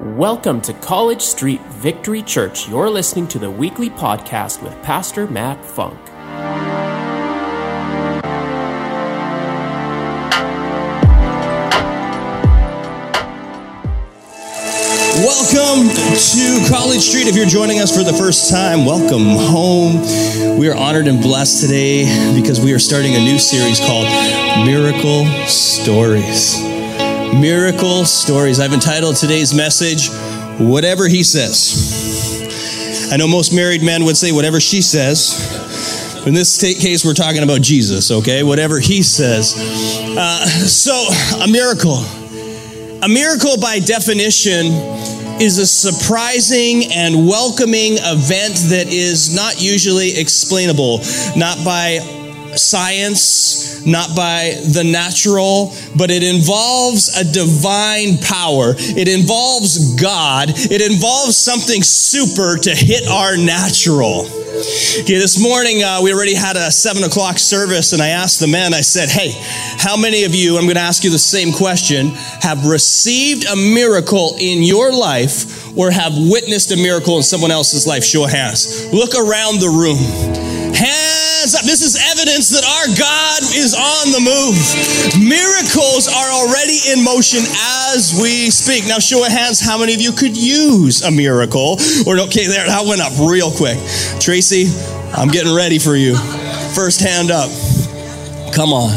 Welcome to College Street Victory Church. You're listening to the weekly podcast with Pastor Matt Funk. Welcome to College Street. If you're joining us for the first time, welcome home. We are honored and blessed today because we are starting a new series called Miracle Stories. Miracle Stories. I've entitled today's message, Whatever He Says. I know most married men would say, Whatever she says. In this case, we're talking about Jesus, okay? Whatever He says. Uh, so, a miracle. A miracle, by definition, is a surprising and welcoming event that is not usually explainable, not by science, not by the natural, but it involves a divine power. It involves God. It involves something super to hit our natural. Okay, this morning uh, we already had a seven o'clock service, and I asked the men, I said, Hey, how many of you, I'm going to ask you the same question, have received a miracle in your life or have witnessed a miracle in someone else's life? Show of hands. Look around the room. Hands up. This is evidence that our God is on the move. Miracles are already in motion as we speak. Now, show of hands, how many of you could use a miracle? Or, okay, there, that went up real quick. Tracy, I'm getting ready for you. First hand up. Come on.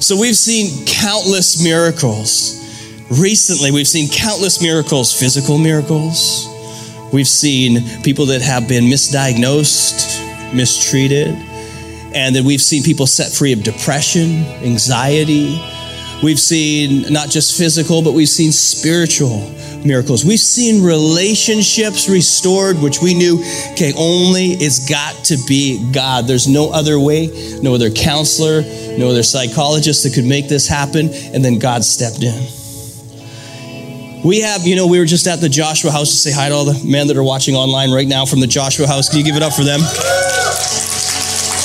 So, we've seen countless miracles. Recently, we've seen countless miracles, physical miracles. We've seen people that have been misdiagnosed, mistreated, and then we've seen people set free of depression, anxiety. We've seen not just physical, but we've seen spiritual miracles. We've seen relationships restored, which we knew, okay, only it's got to be God. There's no other way, no other counselor, no other psychologist that could make this happen. And then God stepped in. We have, you know, we were just at the Joshua House to say hi to all the men that are watching online right now from the Joshua House. Can you give it up for them?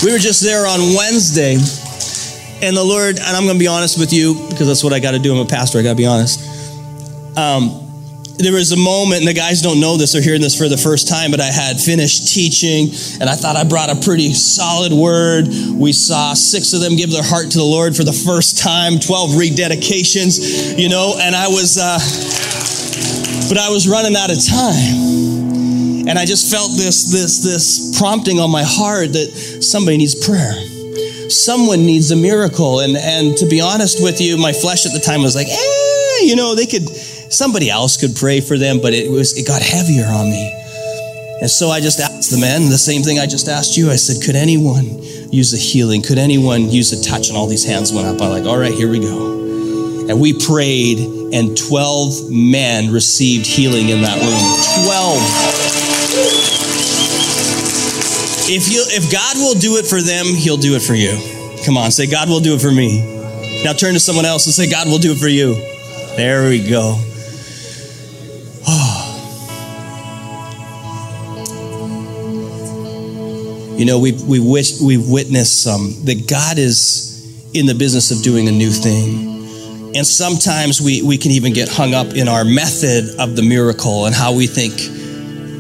We were just there on Wednesday, and the Lord, and I'm going to be honest with you because that's what I got to do. I'm a pastor, I got to be honest. Um, there was a moment, and the guys don't know this, they're hearing this for the first time, but I had finished teaching, and I thought I brought a pretty solid word. We saw six of them give their heart to the Lord for the first time, 12 rededications, you know, and I was, uh, but I was running out of time. And I just felt this, this, this prompting on my heart that somebody needs prayer. Someone needs a miracle. And, and to be honest with you, my flesh at the time was like, eh, you know, they could, somebody else could pray for them, but it was, it got heavier on me. And so I just asked the men the same thing I just asked you. I said, could anyone use a healing? Could anyone use a touch? And all these hands went up. I'm like, all right, here we go. And we prayed, and 12 men received healing in that room. 12. If you if God will do it for them, he'll do it for you. Come on, say God will do it for me. Now turn to someone else and say God will do it for you. There we go. Oh. You know, we've, we wish, we've witnessed some um, that God is in the business of doing a new thing. And sometimes we, we can even get hung up in our method of the miracle and how we think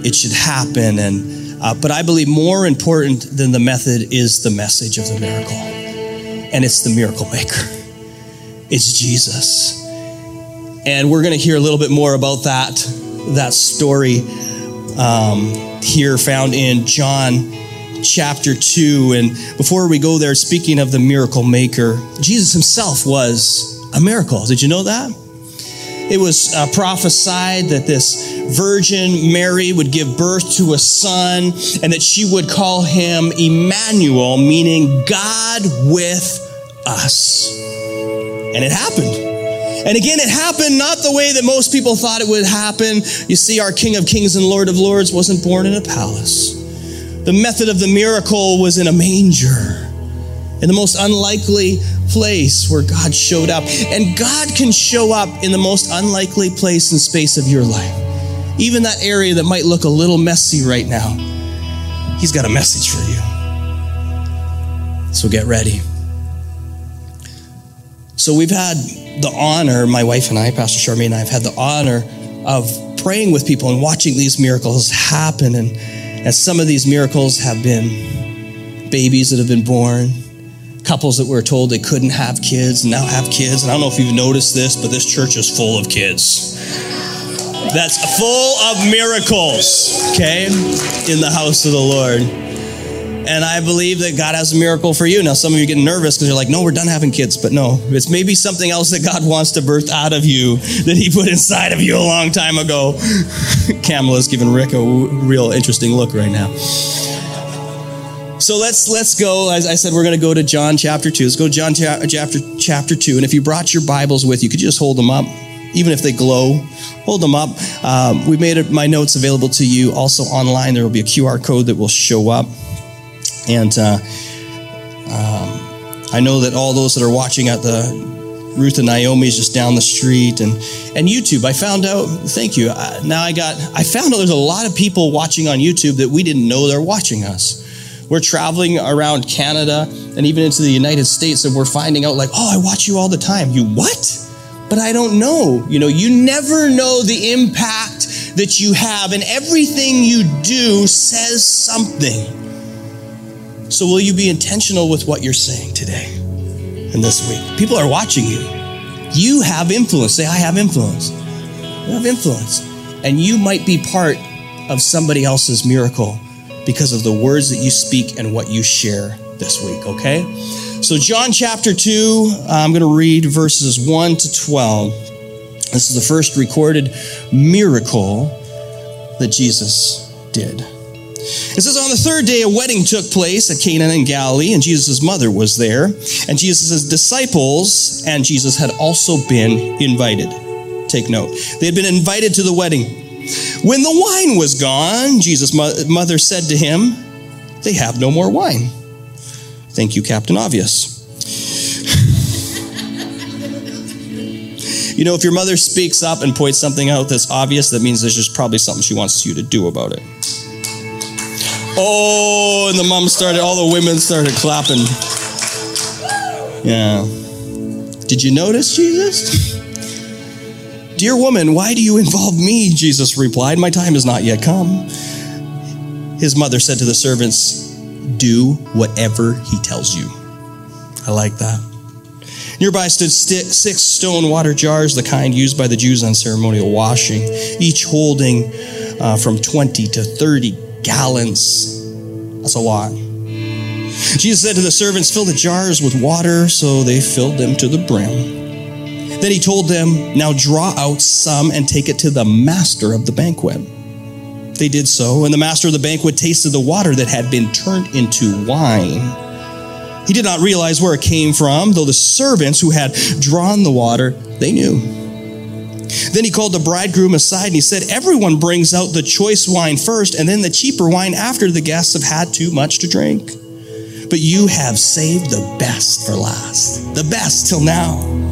it should happen. And, uh, but I believe more important than the method is the message of the miracle. And it's the miracle maker. It's Jesus. And we're going to hear a little bit more about that, that story um, here found in John chapter 2. And before we go there, speaking of the miracle maker, Jesus himself was a miracle. Did you know that? It was uh, prophesied that this Virgin Mary would give birth to a son and that she would call him Emmanuel, meaning God with us. And it happened. And again, it happened not the way that most people thought it would happen. You see, our King of Kings and Lord of Lords wasn't born in a palace. The method of the miracle was in a manger, in the most unlikely place where God showed up. And God can show up in the most unlikely place and space of your life. Even that area that might look a little messy right now, He's got a message for you. So get ready. So we've had the honor, my wife and I, Pastor Charmaine and I have had the honor of praying with people and watching these miracles happen. And, and some of these miracles have been babies that have been born, couples that were told they couldn't have kids now have kids. And I don't know if you've noticed this, but this church is full of kids. That's full of miracles, okay, in the house of the Lord. And I believe that God has a miracle for you. Now, some of you get nervous because you're like, no, we're done having kids. But no, it's maybe something else that God wants to birth out of you that He put inside of you a long time ago. Kamala's giving Rick a real interesting look right now. So let's let's go. As I said, we're going to go to John chapter two. Let's go John chapter chapter two. And if you brought your Bibles with you, could you just hold them up? even if they glow, hold them up. Um, we made my notes available to you also online. There will be a QR code that will show up. And uh, um, I know that all those that are watching at the Ruth and Naomi's just down the street and and YouTube. I found out. Thank you. Uh, now I got. I found out there's a lot of people watching on YouTube that we didn't know they're watching us. We're traveling around Canada and even into the United States, and we're finding out like, oh, I watch you all the time. You what? But I don't know. You know, you never know the impact that you have, and everything you do says something. So, will you be intentional with what you're saying today and this week? People are watching you. You have influence. Say, I have influence. You have influence. And you might be part of somebody else's miracle because of the words that you speak and what you share this week, okay? So, John chapter 2, I'm going to read verses 1 to 12. This is the first recorded miracle that Jesus did. It says, On the third day, a wedding took place at Cana in Galilee, and Jesus' mother was there, and Jesus' disciples and Jesus had also been invited. Take note. They had been invited to the wedding. When the wine was gone, Jesus' mother said to him, They have no more wine. Thank you, Captain Obvious. you know, if your mother speaks up and points something out that's obvious, that means there's just probably something she wants you to do about it. Oh, and the mom started, all the women started clapping. Yeah. Did you notice, Jesus? Dear woman, why do you involve me? Jesus replied, My time has not yet come. His mother said to the servants, Do whatever he tells you. I like that. Nearby stood six stone water jars, the kind used by the Jews on ceremonial washing, each holding uh, from 20 to 30 gallons. That's a lot. Jesus said to the servants, Fill the jars with water, so they filled them to the brim. Then he told them, Now draw out some and take it to the master of the banquet. They did so, and the master of the banquet tasted the water that had been turned into wine. He did not realize where it came from, though the servants who had drawn the water, they knew. Then he called the bridegroom aside and he said, Everyone brings out the choice wine first and then the cheaper wine after the guests have had too much to drink. But you have saved the best for last, the best till now.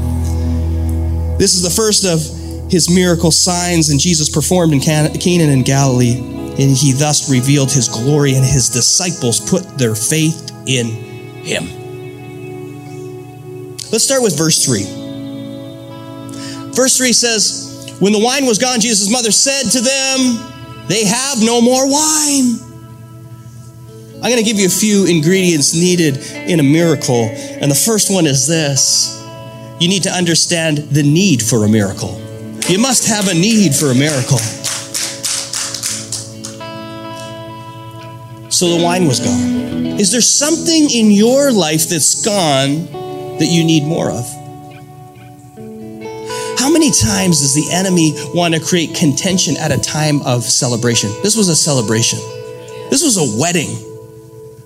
This is the first of his miracle signs and Jesus performed in Canaan and Galilee, and he thus revealed his glory, and his disciples put their faith in him. Let's start with verse 3. Verse 3 says, When the wine was gone, Jesus' mother said to them, They have no more wine. I'm going to give you a few ingredients needed in a miracle. And the first one is this you need to understand the need for a miracle. You must have a need for a miracle. So the wine was gone. Is there something in your life that's gone that you need more of? How many times does the enemy want to create contention at a time of celebration? This was a celebration. This was a wedding.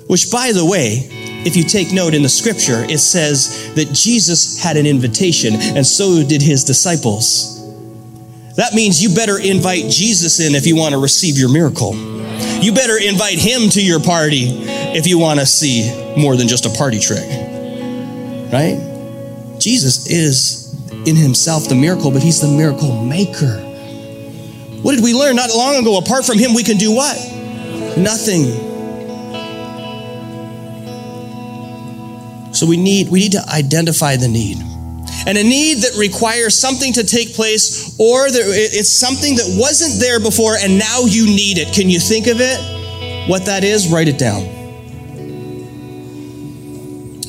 Which, by the way, if you take note in the scripture, it says that Jesus had an invitation, and so did his disciples. That means you better invite Jesus in if you want to receive your miracle. You better invite him to your party if you want to see more than just a party trick. Right? Jesus is in himself the miracle, but he's the miracle maker. What did we learn not long ago? Apart from him, we can do what? Nothing. So we need we need to identify the need. and a need that requires something to take place, or it's something that wasn't there before and now you need it. Can you think of it? What that is, write it down.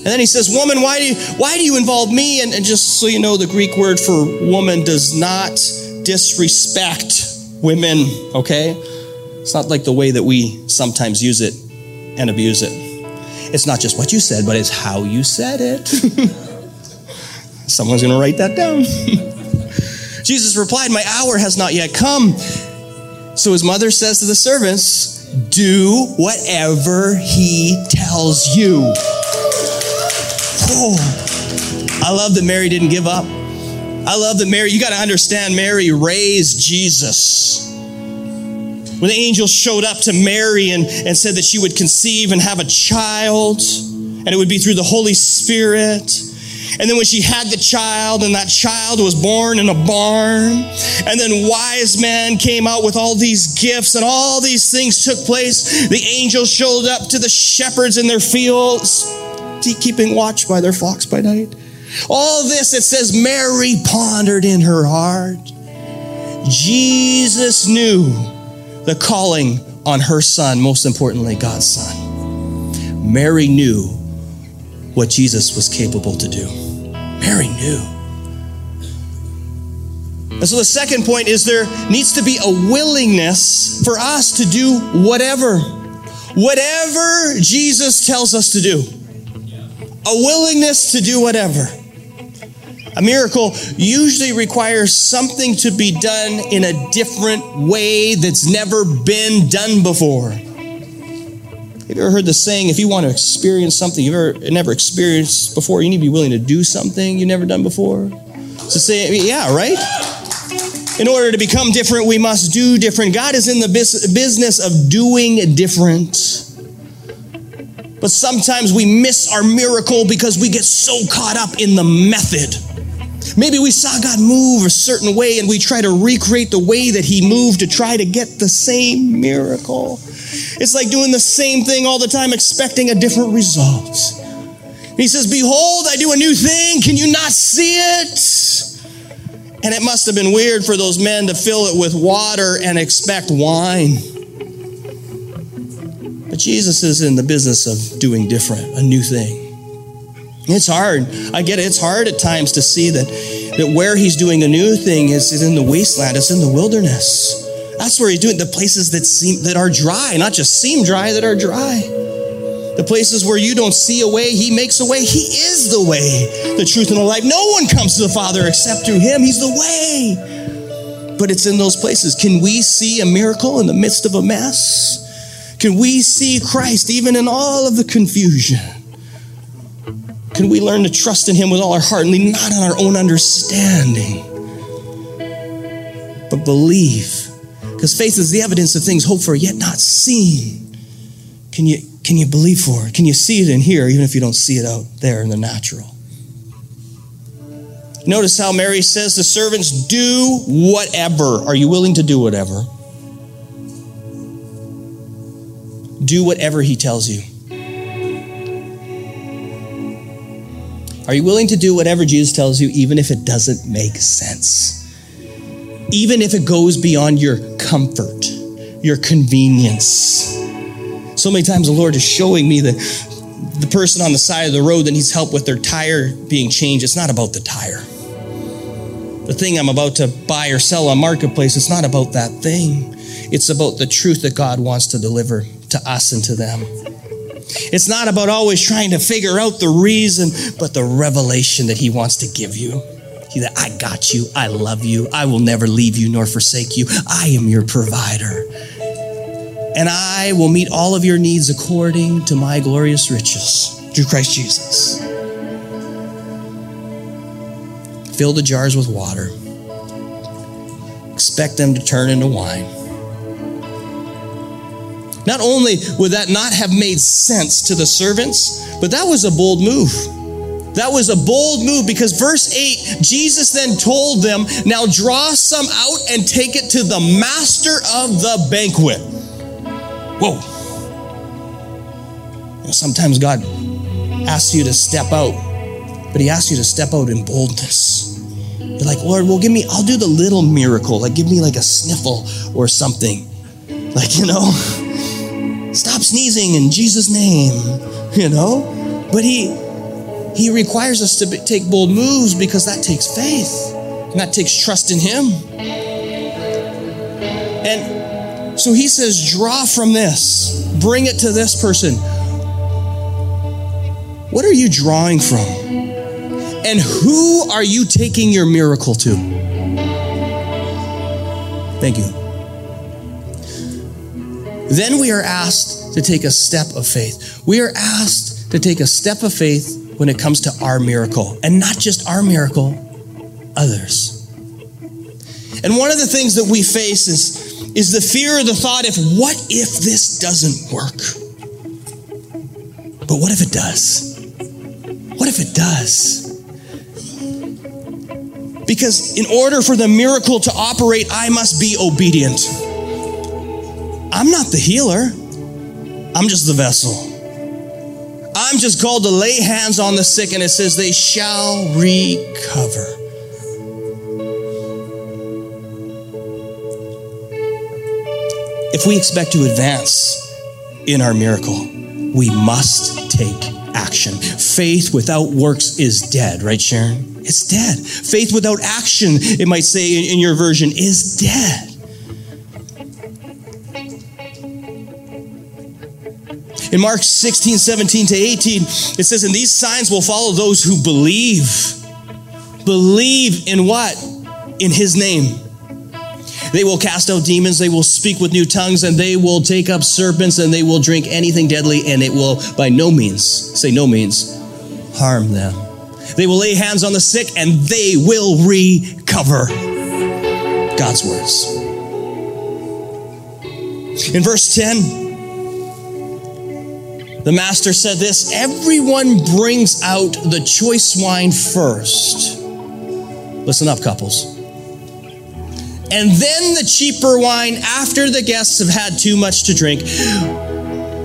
And then he says, Woman, why do you, why do you involve me? And, and just so you know, the Greek word for woman does not disrespect women, okay? It's not like the way that we sometimes use it and abuse it. It's not just what you said, but it's how you said it. Someone's going to write that down. Jesus replied, My hour has not yet come. So his mother says to the servants, Do whatever he tells you. Oh, I love that Mary didn't give up. I love that Mary, you got to understand, Mary raised Jesus. When the angel showed up to Mary and, and said that she would conceive and have a child, and it would be through the Holy Spirit. And then when she had the child, and that child was born in a barn, and then wise men came out with all these gifts, and all these things took place. The angel showed up to the shepherds in their fields, keeping watch by their flocks by night. All this, it says, Mary pondered in her heart. Jesus knew the calling on her son, most importantly, God's son. Mary knew what Jesus was capable to do. Mary knew. And so the second point is there needs to be a willingness for us to do whatever, whatever Jesus tells us to do. A willingness to do whatever. A miracle usually requires something to be done in a different way that's never been done before. Have you ever heard the saying, if you want to experience something you've ever, never experienced before, you need to be willing to do something you've never done before? So say, yeah, right? In order to become different, we must do different. God is in the business of doing different. But sometimes we miss our miracle because we get so caught up in the method. Maybe we saw God move a certain way and we try to recreate the way that He moved to try to get the same miracle. It's like doing the same thing all the time, expecting a different result. He says, Behold, I do a new thing. Can you not see it? And it must have been weird for those men to fill it with water and expect wine. But Jesus is in the business of doing different, a new thing. It's hard. I get it. It's hard at times to see that, that where he's doing a new thing is, is in the wasteland, it's in the wilderness. That's where he's doing the places that seem that are dry, not just seem dry, that are dry. The places where you don't see a way, he makes a way. He is the way, the truth, and the life. No one comes to the Father except through him. He's the way. But it's in those places. Can we see a miracle in the midst of a mess? Can we see Christ even in all of the confusion? Can we learn to trust in Him with all our heart and lean not on our own understanding, but believe? Because faith is the evidence of things hoped for, yet not seen. Can you, can you believe for it? Can you see it in here, even if you don't see it out there in the natural? Notice how Mary says the servants do whatever. Are you willing to do whatever? Do whatever he tells you. Are you willing to do whatever Jesus tells you, even if it doesn't make sense? Even if it goes beyond your comfort, your convenience? So many times the Lord is showing me that the person on the side of the road that needs help with their tire being changed, it's not about the tire. The thing I'm about to buy or sell on Marketplace, it's not about that thing. It's about the truth that God wants to deliver to us and to them. It's not about always trying to figure out the reason, but the revelation that He wants to give you. He that I got you, I love you, I will never leave you nor forsake you. I am your provider. And I will meet all of your needs according to my glorious riches through Christ Jesus. Fill the jars with water. Expect them to turn into wine not only would that not have made sense to the servants, but that was a bold move. That was a bold move because verse 8, Jesus then told them, Now draw some out and take it to the master of the banquet. Whoa. You know, sometimes God asks you to step out but He asks you to step out in boldness. You're like, Lord, well, give me, I'll do the little miracle. Like, give me like a sniffle or something. Like, you know, stop sneezing in Jesus' name, you know? But He, He requires us to be, take bold moves because that takes faith and that takes trust in Him. And so He says, draw from this, bring it to this person. What are you drawing from? And who are you taking your miracle to? Thank you. Then we are asked to take a step of faith. We are asked to take a step of faith when it comes to our miracle, and not just our miracle, others. And one of the things that we face is, is the fear or the thought if what if this doesn't work? But what if it does? What if it does? Because in order for the miracle to operate, I must be obedient. I'm not the healer, I'm just the vessel. I'm just called to lay hands on the sick, and it says they shall recover. If we expect to advance in our miracle, we must take action. Faith without works is dead, right, Sharon? It's dead. Faith without action, it might say in, in your version, is dead. In Mark 16, 17 to 18, it says, And these signs will follow those who believe. Believe in what? In his name. They will cast out demons, they will speak with new tongues, and they will take up serpents, and they will drink anything deadly, and it will by no means, say no means, harm them. They will lay hands on the sick and they will recover. God's words. In verse 10, the master said this Everyone brings out the choice wine first. Listen up, couples. And then the cheaper wine after the guests have had too much to drink.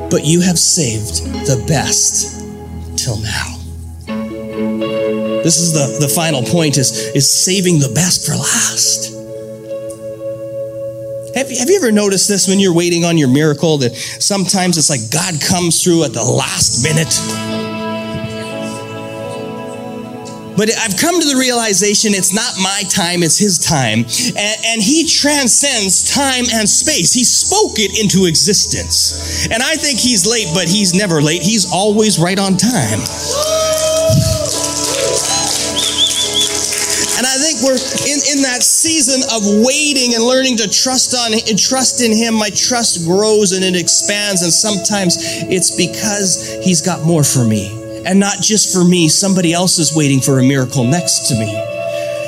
But you have saved the best till now. This is the, the final point is, is saving the best for last. Have you, have you ever noticed this when you're waiting on your miracle that sometimes it's like God comes through at the last minute? But I've come to the realization it's not my time, it's His time. And, and, He transcends time and space. He spoke it into existence. And I think He's late, but He's never late. He's always right on time. Think we're in, in that season of waiting and learning to trust on and trust in Him. My trust grows and it expands. And sometimes it's because He's got more for me. And not just for me, somebody else is waiting for a miracle next to me.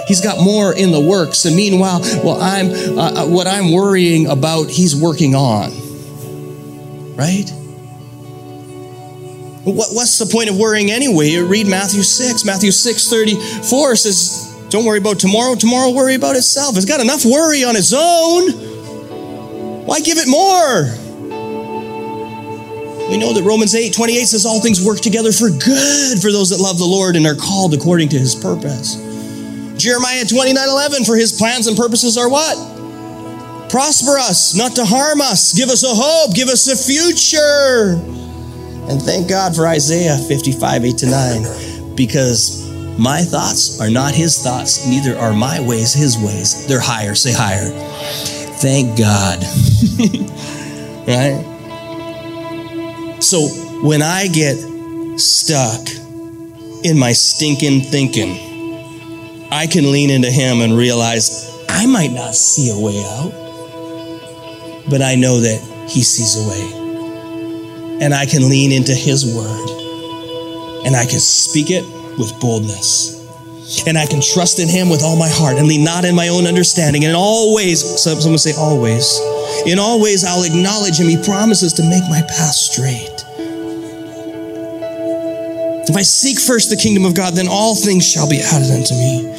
He's got more in the works. And meanwhile, well, I'm uh, uh what I'm worrying about, he's working on. Right? What, what's the point of worrying anyway? You read Matthew 6. Matthew 6 34 says, don't worry about tomorrow. Tomorrow worry about itself. It's got enough worry on its own. Why give it more? We know that Romans 8 28 says all things work together for good for those that love the Lord and are called according to his purpose. Jeremiah 29 11, for his plans and purposes are what? Prosper us, not to harm us. Give us a hope, give us a future. And thank God for Isaiah 55 8 to 9, because my thoughts are not his thoughts, neither are my ways his ways. They're higher. Say higher. Thank God. right? So when I get stuck in my stinking thinking, I can lean into him and realize I might not see a way out, but I know that he sees a way. And I can lean into his word and I can speak it with boldness. And I can trust in him with all my heart and lean not in my own understanding. And in always, someone say always, in all ways I'll acknowledge him. He promises to make my path straight. If I seek first the kingdom of God, then all things shall be added unto me.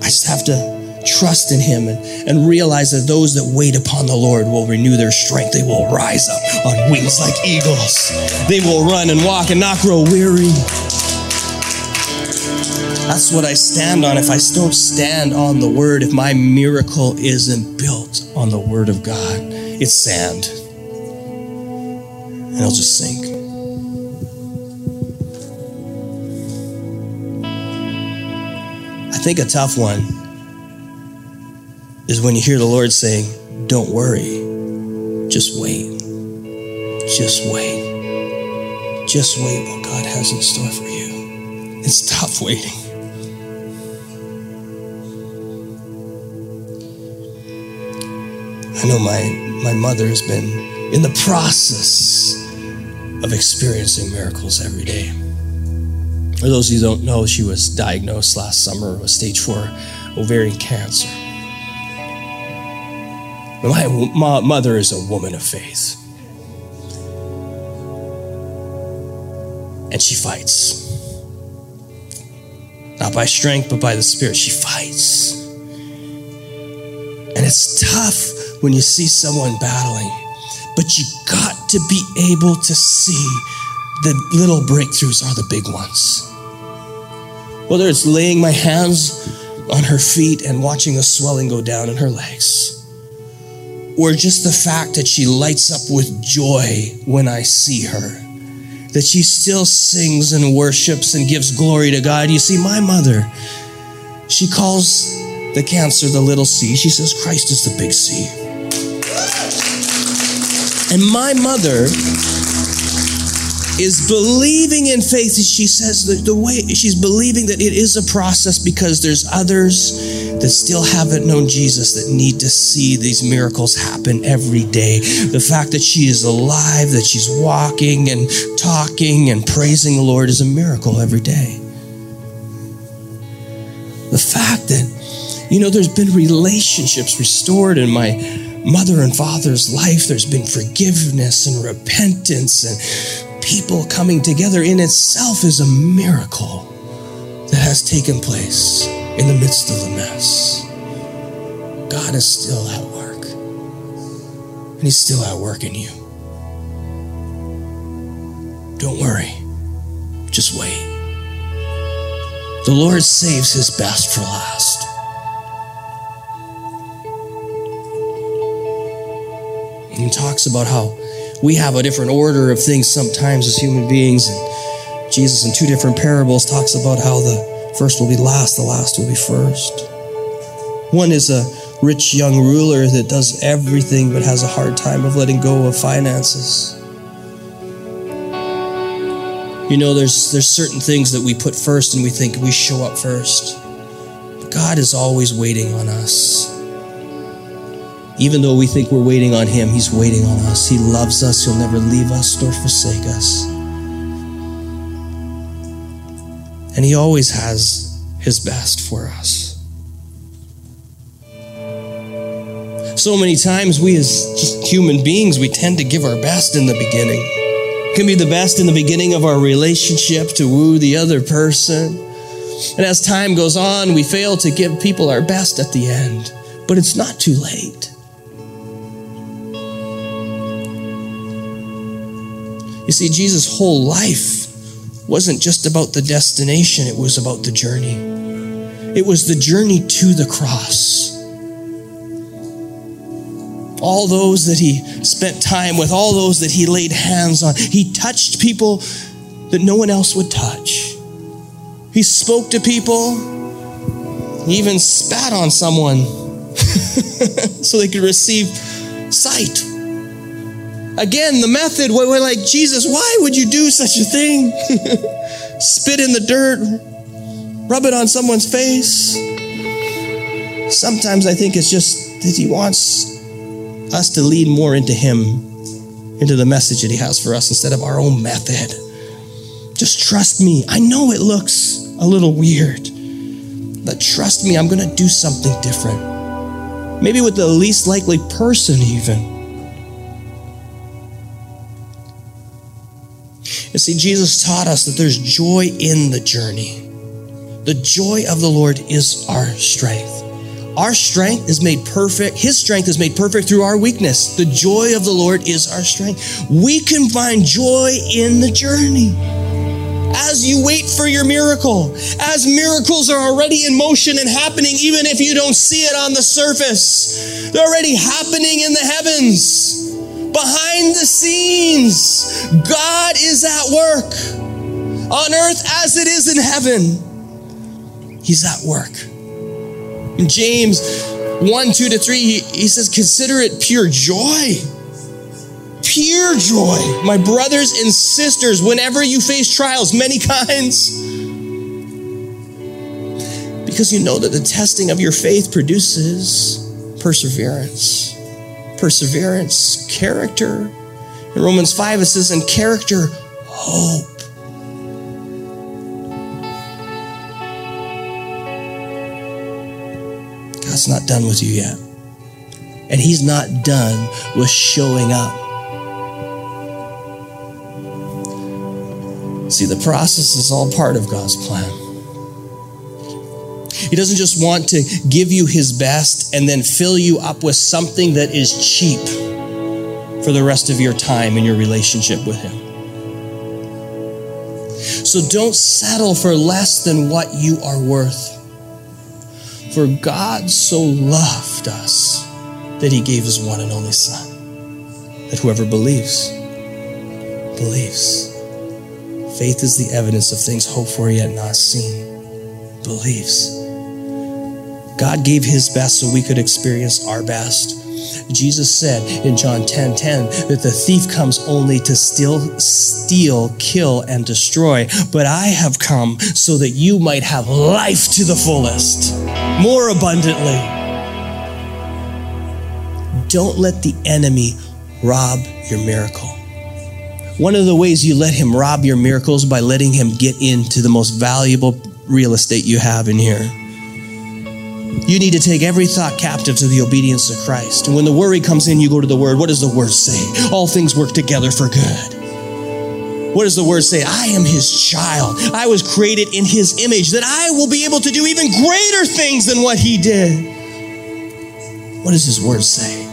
I just have to trust in him and, and realize that those that wait upon the Lord will renew their strength. They will rise up on wings like eagles. They will run and walk and not grow weary. That's what I stand on. If I don't stand on the word, if my miracle isn't built on the word of God, it's sand. And it'll just sink. I think a tough one is when you hear the Lord saying, Don't worry, just wait. Just wait. Just wait what God has in store for you. And stop waiting. I know my, my mother has been in the process of experiencing miracles every day. For those who don't know, she was diagnosed last summer with stage four ovarian cancer. My mother is a woman of faith. And she fights. Not by strength, but by the Spirit. She fights. And it's tough when you see someone battling, but you got to be able to see the little breakthroughs are the big ones. Whether it's laying my hands on her feet and watching the swelling go down in her legs, or just the fact that she lights up with joy when I see her, that she still sings and worships and gives glory to God. You see, my mother, she calls the cancer the little c. She says Christ is the big C. And my mother is believing in faith. She says that the way she's believing that it is a process because there's others that still haven't known Jesus that need to see these miracles happen every day. The fact that she is alive, that she's walking and talking and praising the Lord is a miracle every day. The fact that, you know, there's been relationships restored in my mother and father's life, there's been forgiveness and repentance and people coming together in itself is a miracle that has taken place in the midst of the mess. God is still at work, and He's still at work in you. Don't worry, just wait. The Lord saves His best for last. He talks about how we have a different order of things sometimes as human beings. And Jesus, in two different parables, talks about how the first will be last, the last will be first. One is a rich young ruler that does everything but has a hard time of letting go of finances. You know, there's there's certain things that we put first and we think we show up first. But God is always waiting on us. Even though we think we're waiting on Him, He's waiting on us. He loves us. He'll never leave us nor forsake us. And He always has His best for us. So many times, we as just human beings, we tend to give our best in the beginning. It can be the best in the beginning of our relationship to woo the other person. And as time goes on, we fail to give people our best at the end. But it's not too late. You see, Jesus' whole life wasn't just about the destination, it was about the journey. It was the journey to the cross. All those that he spent time with, all those that he laid hands on, he touched people that no one else would touch. He spoke to people, he even spat on someone so they could receive sight. Again, the method where we're like, Jesus, why would you do such a thing? Spit in the dirt, rub it on someone's face. Sometimes I think it's just that He wants us to lead more into Him, into the message that He has for us instead of our own method. Just trust me. I know it looks a little weird, but trust me, I'm going to do something different. Maybe with the least likely person, even. You see, Jesus taught us that there's joy in the journey. The joy of the Lord is our strength. Our strength is made perfect. His strength is made perfect through our weakness. The joy of the Lord is our strength. We can find joy in the journey. as you wait for your miracle, as miracles are already in motion and happening, even if you don't see it on the surface. They're already happening in the heavens. Behind the scenes, God is at work on earth as it is in heaven. He's at work. In James 1 2 to 3, he, he says, Consider it pure joy pure joy, my brothers and sisters, whenever you face trials, many kinds. Because you know that the testing of your faith produces perseverance. Perseverance, character. In Romans 5, it says, in character, hope. God's not done with you yet. And He's not done with showing up. See, the process is all part of God's plan. He doesn't just want to give you his best and then fill you up with something that is cheap for the rest of your time in your relationship with him. So don't settle for less than what you are worth. For God so loved us that he gave his one and only Son, that whoever believes, believes Faith is the evidence of things hoped for yet not seen. Believes. God gave his best so we could experience our best. Jesus said in John 10 10 that the thief comes only to steal, steal, kill, and destroy. But I have come so that you might have life to the fullest, more abundantly. Don't let the enemy rob your miracle. One of the ways you let him rob your miracles by letting him get into the most valuable real estate you have in here. You need to take every thought captive to the obedience of Christ. And when the worry comes in, you go to the Word. What does the Word say? All things work together for good. What does the Word say? I am His child. I was created in His image, that I will be able to do even greater things than what He did. What does His Word say?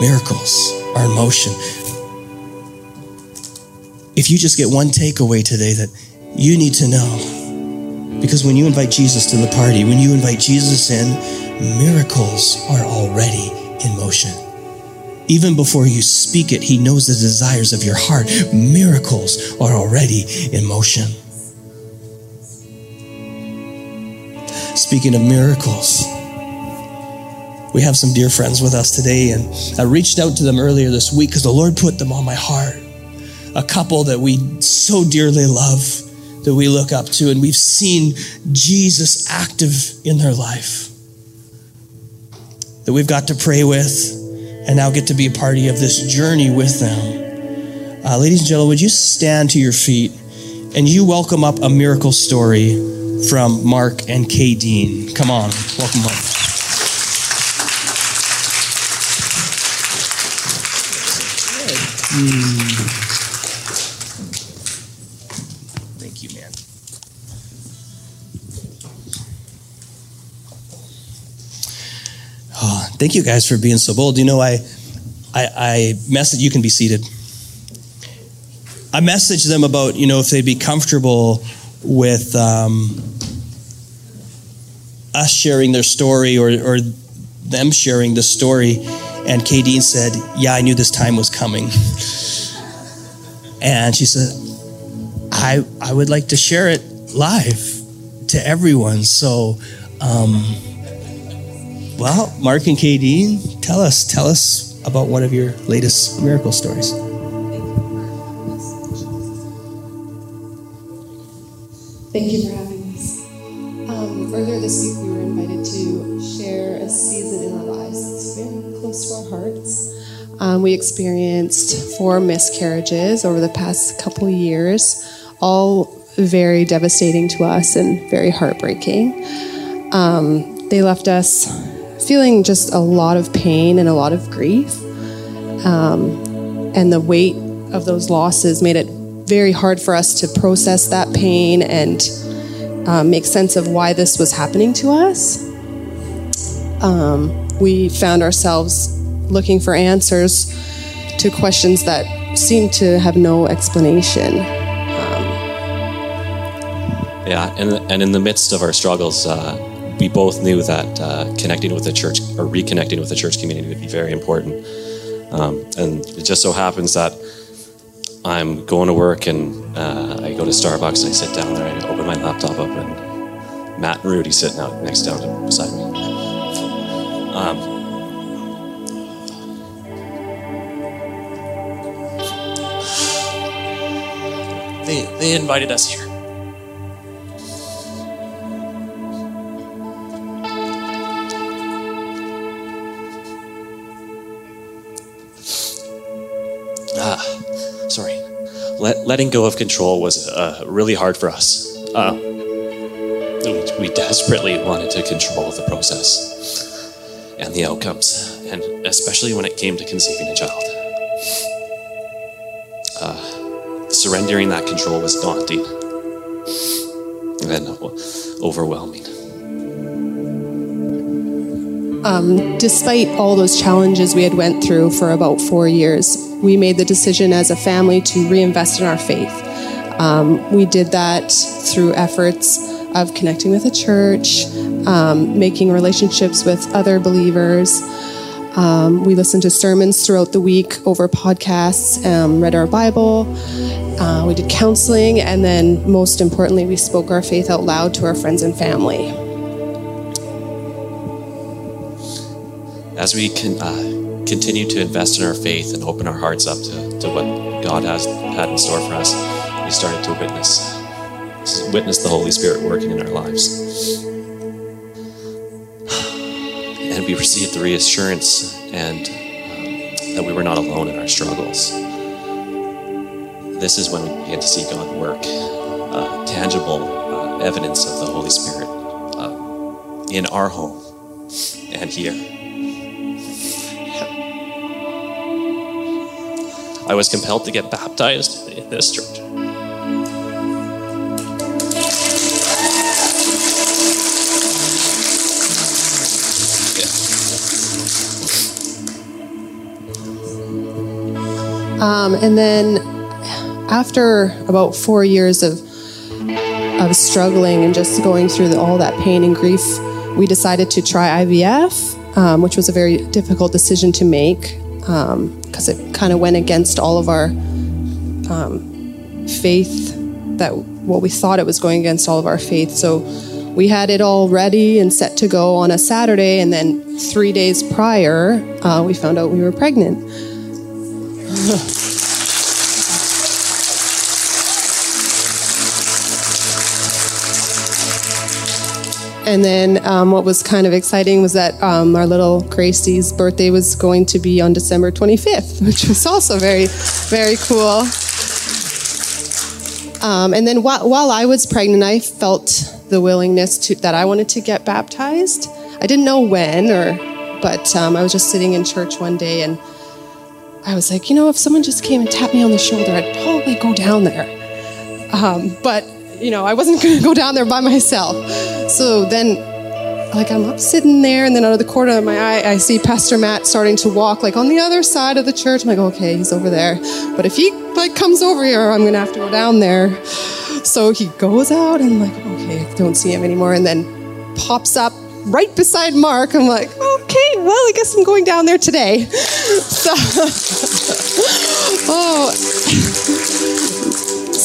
Miracles are in motion. If you just get one takeaway today that you need to know, because when you invite Jesus to the party, when you invite Jesus in, miracles are already in motion. Even before you speak it, He knows the desires of your heart. Miracles are already in motion. Speaking of miracles, we have some dear friends with us today, and I reached out to them earlier this week because the Lord put them on my heart. A couple that we so dearly love, that we look up to, and we've seen Jesus active in their life. That we've got to pray with, and now get to be a party of this journey with them. Uh, ladies and gentlemen, would you stand to your feet and you welcome up a miracle story from Mark and Kadeen? Come on, welcome up. Mm. Thank you guys for being so bold. You know, I, I, I message. You can be seated. I messaged them about you know if they'd be comfortable with um, us sharing their story or, or them sharing the story and Kadeen said, Yeah, I knew this time was coming. and she said, I, I would like to share it live to everyone. So, um, well, Mark and Kadeen, tell us, tell us about one of your latest miracle stories. Thank you for having us. Um, earlier this week, we were invited to share a season in our lives that's very close to our hearts. Um, we experienced four miscarriages over the past couple years, all very devastating to us and very heartbreaking. Um, they left us feeling just a lot of pain and a lot of grief. Um, and the weight of those losses made it very hard for us to process that pain and um, make sense of why this was happening to us. Um, we found ourselves looking for answers to questions that seemed to have no explanation. Yeah, and and in the midst of our struggles, uh, we both knew that uh, connecting with the church or reconnecting with the church community would be very important. Um, and it just so happens that I'm going to work and uh, I go to Starbucks and I sit down there. I open my laptop up and Matt and Rudy sitting out next down to, beside me. Um, They, they invited us here. Let, letting go of control was uh, really hard for us. Uh, we, we desperately wanted to control the process and the outcomes, and especially when it came to conceiving a child. Uh, surrendering that control was daunting and overwhelming. despite all those challenges we had went through for about four years we made the decision as a family to reinvest in our faith. Um, we did that through efforts of connecting with a church um, making relationships with other believers. Um, we listened to sermons throughout the week over podcasts um, read our bible uh, we did counseling and then most importantly we spoke our faith out loud to our friends and family. As we can uh, continue to invest in our faith and open our hearts up to, to what God has had in store for us, we started to witness witness the Holy Spirit working in our lives. And we received the reassurance and um, that we were not alone in our struggles. This is when we began to see God work, uh, tangible uh, evidence of the Holy Spirit uh, in our home and here. I was compelled to get baptized in this church. Um, and then after about four years of of struggling and just going through the, all that pain and grief, we decided to try IVF, um, which was a very difficult decision to make because it kind of went against all of our um, faith that what we thought it was going against all of our faith. So we had it all ready and set to go on a Saturday, and then three days prior, uh, we found out we were pregnant. And then um, what was kind of exciting was that um, our little Gracie's birthday was going to be on December 25th, which was also very, very cool. Um, and then while, while I was pregnant, I felt the willingness to that I wanted to get baptized. I didn't know when, or but um, I was just sitting in church one day and I was like, you know, if someone just came and tapped me on the shoulder, I'd probably go down there. Um, but you know, I wasn't going to go down there by myself. So then, like, I'm up sitting there, and then out of the corner of my eye, I see Pastor Matt starting to walk, like, on the other side of the church. I'm like, okay, he's over there. But if he, like, comes over here, I'm going to have to go down there. So he goes out, and I'm like, okay, I don't see him anymore. And then pops up right beside Mark. I'm like, okay, well, I guess I'm going down there today. So, oh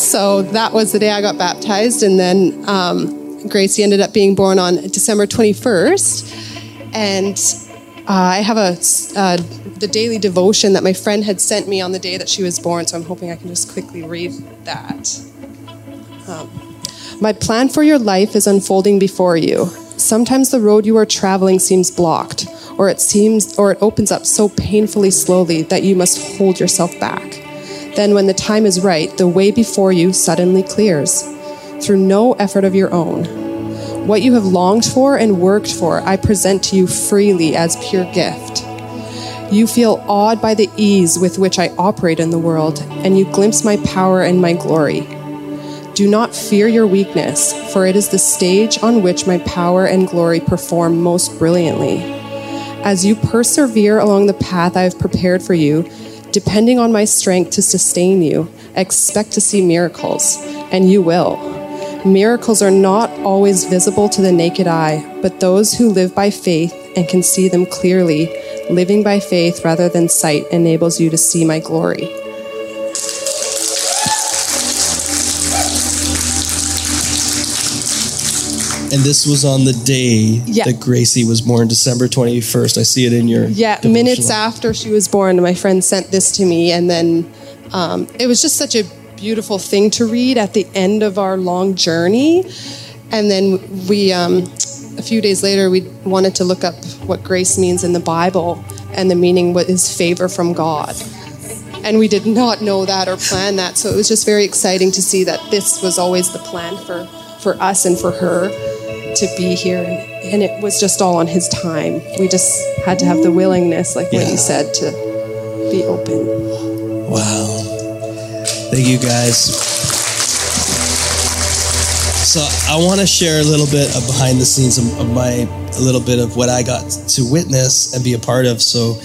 so that was the day I got baptized, and then um, Gracie ended up being born on December 21st, and uh, I have a uh, the daily devotion that my friend had sent me on the day that she was born, so I'm hoping I can just quickly read that. Um, my plan for your life is unfolding before you. Sometimes the road you are traveling seems blocked, or it seems or it opens up so painfully slowly that you must hold yourself back. Then, when the time is right, the way before you suddenly clears through no effort of your own. What you have longed for and worked for, I present to you freely as pure gift. You feel awed by the ease with which I operate in the world, and you glimpse my power and my glory. Do not fear your weakness, for it is the stage on which my power and glory perform most brilliantly. As you persevere along the path I have prepared for you, depending on my strength to sustain you, expect to see miracles, and you will. Miracles are not always visible to the naked eye, but those who live by faith and can see them clearly, living by faith rather than sight, enables you to see my glory. And this was on the day Yeah. that Gracie was born, December 21st. I see it in your. Yeah, devotional. minutes after she was born, my friend sent this to me, and then um, it was just such a beautiful thing to read at the end of our long journey. And then we, um, a few days later, we wanted to look up what grace means in the Bible, and the meaning was favor from God. And we did not know that or plan that, so it was just very exciting to see that this was always the plan for, for us and for her to be here. And, and it was just all on His time. We just had to have the willingness, like what Yeah. you said, to be open. Wow. Thank you guys. So I want to share a little bit of behind the scenes of, my, a little bit of what I got to witness and be a part of. So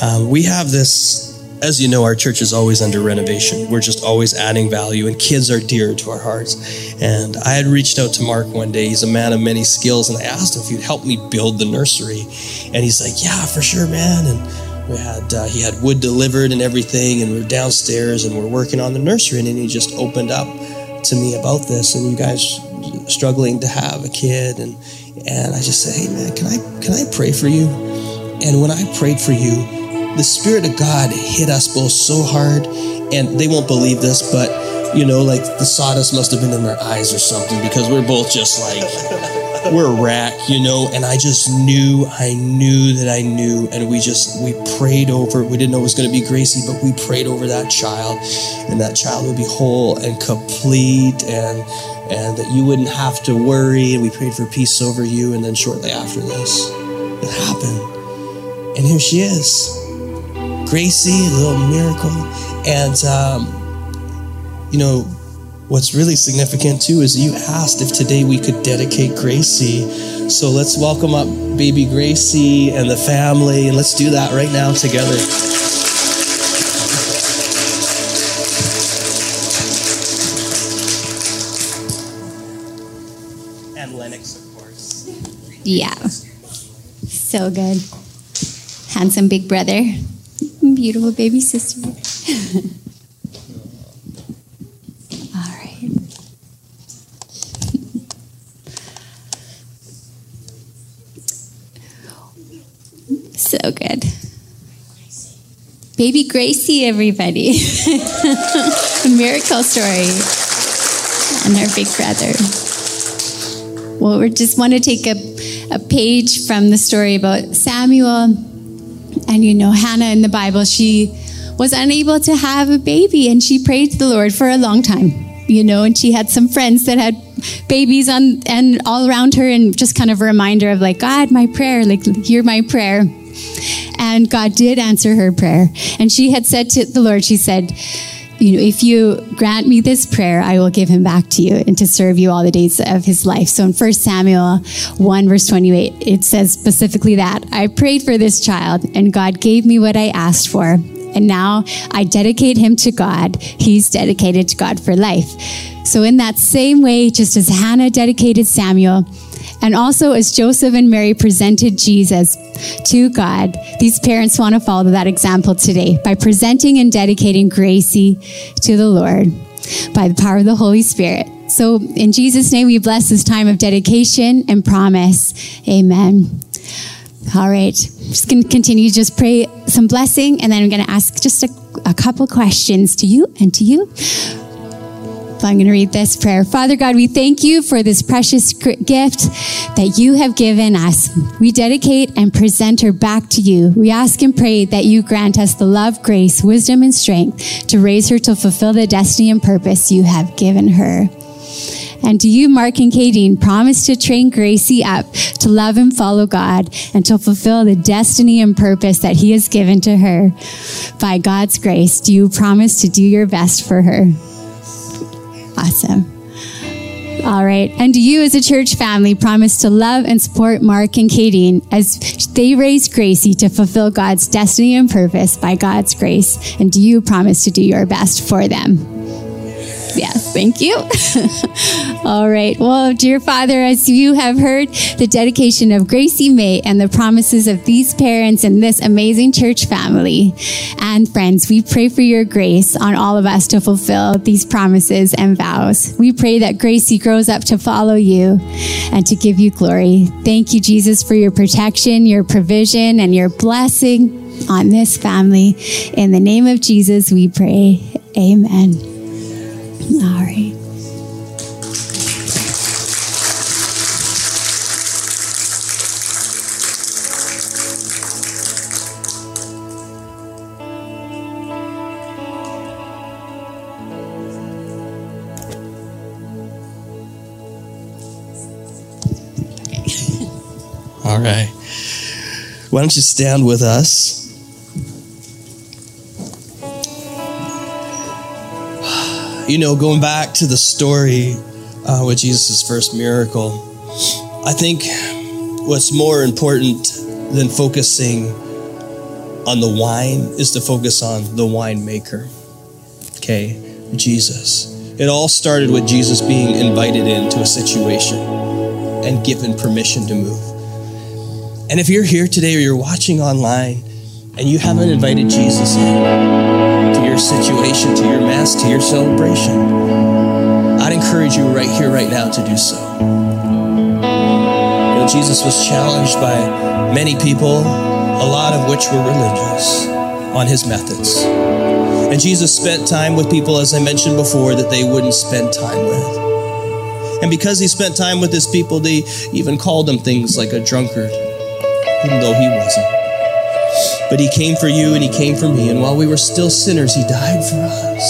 um, we have this, as you know, our church is always under renovation. We're just always adding value, and kids are dear to our hearts. And I had reached out to Mark one day. He's a man of many skills, and I asked him if he'd help me build the nursery. And he's like, "Yeah, for sure, man." And we had uh, he had wood delivered and everything, and we are downstairs and we're working on the nursery. And then he just opened up to me about this, and you guys struggling to have a kid, and and I just said, "Hey, man, can I can I pray for you?" And when I prayed for you, the Spirit of God hit us both so hard, and they won't believe this, but you know, like the sawdust must have been in their eyes or something because we're both just like we're wrecked, you know. And I just knew, I knew that I knew, and we just we prayed over. We didn't know it was going to be Gracie, but we prayed over that child, and that child would be whole and complete, and and that you wouldn't have to worry. And we prayed for peace over you, and then shortly after this, it happened, and here she is. Gracie, a little miracle. And, um, you know, what's really significant too is you asked if today we could dedicate Gracie. So let's welcome up baby Gracie and the family, and let's do that right now together. And Lennox, of course. Yeah. So good. Handsome big brother. Beautiful baby sister. So good. Baby Gracie, everybody. A miracle story. And our big brother. Well, we just want to take a, a page from the story about Samuel. And you know, Hannah in the Bible, she was unable to have a baby and she prayed to the Lord for a long time, you know, and she had some friends that had babies on and all around her and just kind of a reminder of like, God, my prayer, like, hear my prayer. And God did answer her prayer. And she had said to the Lord, she said, you know, if you grant me this prayer, I will give him back to you and to serve you all the days of his life. So in 1 Samuel 1, verse 28, it says specifically that I prayed for this child and God gave me what I asked for. And now I dedicate him to God. He's dedicated to God for life. So, in that same way, just as Hannah dedicated Samuel, and also as Joseph and Mary presented Jesus to God, these parents want to follow that example today by presenting and dedicating Gracie to the Lord by the power of the Holy Spirit. So, in Jesus' name, we bless this time of dedication and promise. Amen. All right, just going to continue, just pray some blessing, and then I'm going to ask just a, a couple questions to you and to you. I'm going to read this prayer. Father God, we thank you for this precious gift that you have given us. We dedicate and present her back to you. We ask and pray that you grant us the love, grace, wisdom, and strength to raise her to fulfill the destiny and purpose you have given her. And do you, Mark and Kadeen, promise to train Gracie up to love and follow God and to fulfill the destiny and purpose that He has given to her? By God's grace, do you promise to do your best for her? Awesome. All right. And you, as a church family, promise to love and support Mark and Kadeen as they raise Gracie to fulfill God's destiny and purpose by God's grace? And do you promise to do your best for them? Yes, thank you. All right. Well, dear Father, as you have heard the dedication of Gracie May and the promises of these parents and this amazing church family and friends, we pray for your grace on all of us to fulfill these promises and vows. We pray that Gracie grows up to follow you and to give you glory. Thank you, Jesus, for your protection, your provision, and your blessing on this family. In the name of Jesus, we pray. Amen. All right. All right. Why don't you stand with us? You know, going back to the story uh, with Jesus' first miracle, I think what's more important than focusing on the wine is to focus on the winemaker. Okay, Jesus. It all started with Jesus being invited into a situation and given permission to move. And if you're here today or you're watching online and you haven't invited Jesus in your situation, to your Mass, to your celebration, I'd encourage you right here, right now to do so. You know, Jesus was challenged by many people, a lot of which were religious, on his methods. And Jesus spent time with people, as I mentioned before, that they wouldn't spend time with. And because he spent time with his people, they even called him things like a drunkard, even though he wasn't. But he came for you and he came for me. And while we were still sinners, he died for us.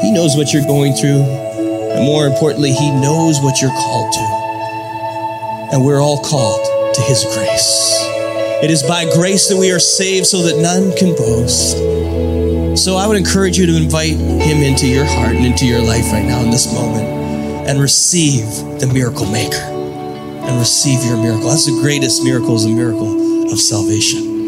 He knows what you're going through. And more importantly, he knows what you're called to. And we're all called to his grace. It is by grace that we are saved so that none can boast. So I would encourage you to invite him into your heart and into your life right now in this moment and receive the miracle maker and receive your miracle. That's the greatest miracle is a miracle of salvation.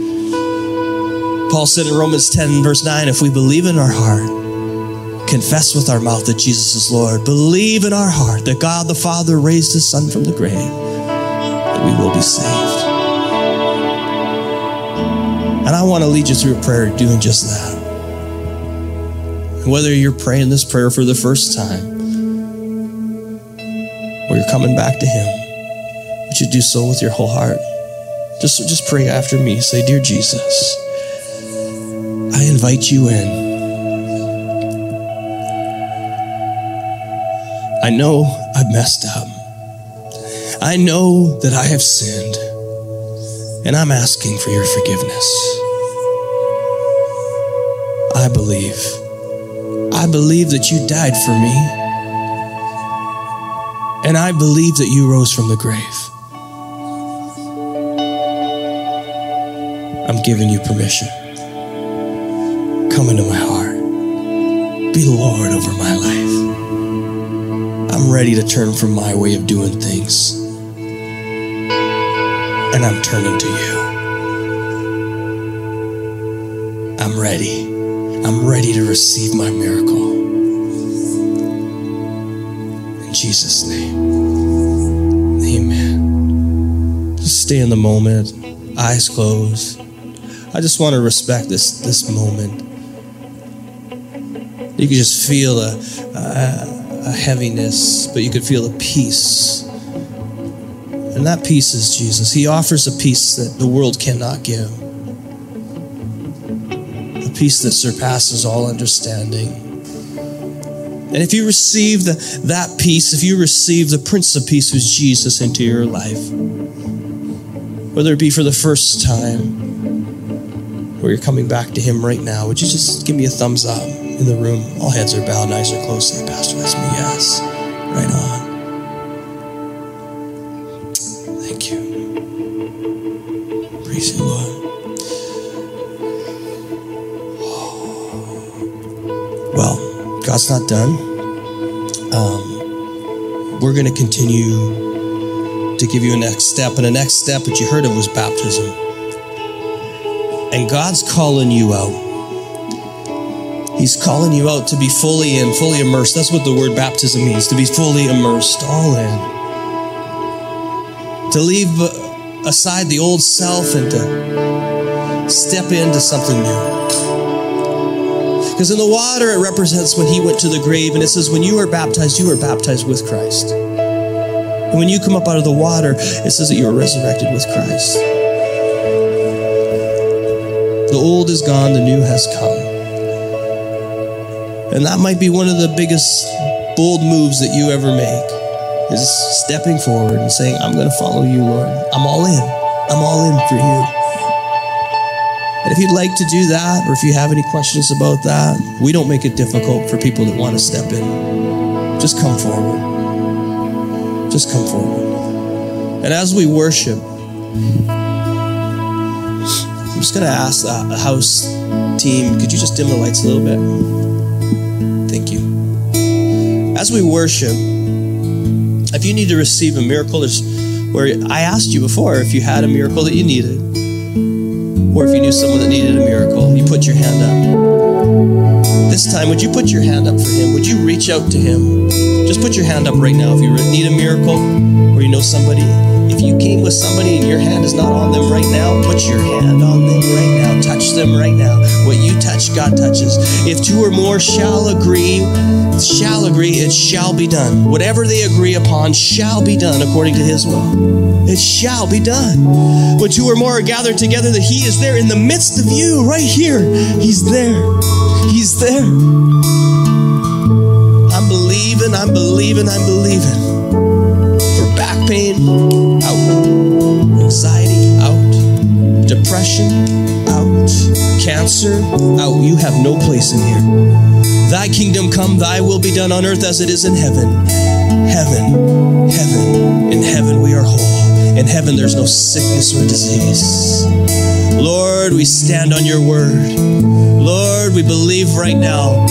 Paul said in Romans 10, verse 9, if we believe in our heart, confess with our mouth that Jesus is Lord, believe in our heart that God the Father raised his Son from the grave, that we will be saved. And I want to lead you through a prayer doing just that. Whether you're praying this prayer for the first time or you're coming back to Him, you do so with your whole heart? Just, just pray after me. Say, Dear Jesus, I invite you in. I know I've messed up. I know that I have sinned, and I'm asking for your forgiveness. I believe. I believe that you died for me. And I believe that you rose from the grave. I'm giving you permission. Come into my heart. Be Lord over my life. I'm ready to turn from my way of doing things. And I'm turning to you. I'm ready. I'm ready to receive my miracle. In Jesus' name, amen. Just stay in the moment, eyes closed. I just want to respect this, this moment. You could just feel a, a, a heaviness, but you could feel a peace. And that peace is Jesus. He offers a peace that the world cannot give a peace that surpasses all understanding. And if you receive the, that peace, if you receive the Prince of Peace, who's Jesus, into your life, whether it be for the first time or you're coming back to Him right now, would you just give me a thumbs up in the room? All heads are bowed, eyes are closed. Say, Pastor, that's me. Yes. Right on. Thank you. Praise you, Lord. Well, God's not done. Um, we're going to continue to give you a next step. And the next step that you heard of was baptism. And God's calling you out. He's calling you out to be fully in, fully immersed. That's what the word baptism means to be fully immersed, all in. To leave aside the old self and to step into something new. Because in the water, it represents when he went to the grave, and it says, when you are baptized, you are baptized with Christ. And when you come up out of the water, it says that you are resurrected with Christ. The old is gone, the new has come. And that might be one of the biggest bold moves that you ever make is stepping forward and saying, I'm going to follow you, Lord. I'm all in. I'm all in for you. And if you'd like to do that, or if you have any questions about that, we don't make it difficult for people that want to step in. Just come forward. Just come forward. And as we worship, I'm just going to ask uh, the house team, could you just dim the lights a little bit? Thank you. As we worship, if you need to receive a miracle, there's where I asked you before if you had a miracle that you needed, or if you knew someone that needed a miracle, you put your hand up. This time, would you put your hand up for him? Would you reach out to him? Just put your hand up right now if you need a miracle or you know somebody. If you came with somebody and your hand is not on them right now, put your hand on them right now. Touch them right now. What you touch, God touches. If two or more shall agree, shall agree, it shall be done. Whatever they agree upon shall be done according to his will. It shall be done. When two or more are gathered together, that he is there in the midst of you, right here. He's there. He's there. I'm believing, I'm believing, I'm believing. Pain, out. Anxiety, out. Depression, out. Cancer, out. You have no place in here. Thy kingdom come, thy will be done on earth as it is in heaven. Heaven, heaven. In heaven we are whole. In heaven there's no sickness or disease. Lord, we stand on your word. Lord, we believe right now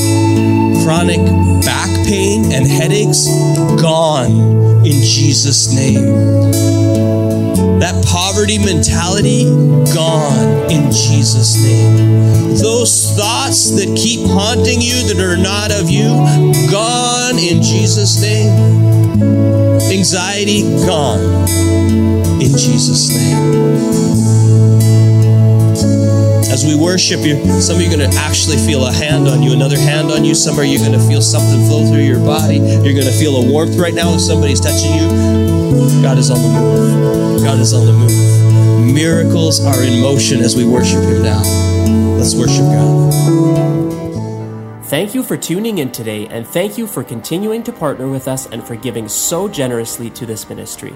chronic back pain and headaches gone in Jesus' name. That poverty mentality gone in Jesus' name. Those thoughts that keep haunting you that are not of you gone in Jesus' name. Anxiety gone in Jesus' name as we worship you, some of you are going to actually feel a hand on you, another hand on you. Some of you are going to feel something flow through your body. You're going to feel a warmth right now if somebody's touching you. God is on the move. God is on the move. Miracles are in motion as we worship Him now. Let's worship God. Thank you for tuning in today, and thank you for continuing to partner with us and for giving so generously to this ministry.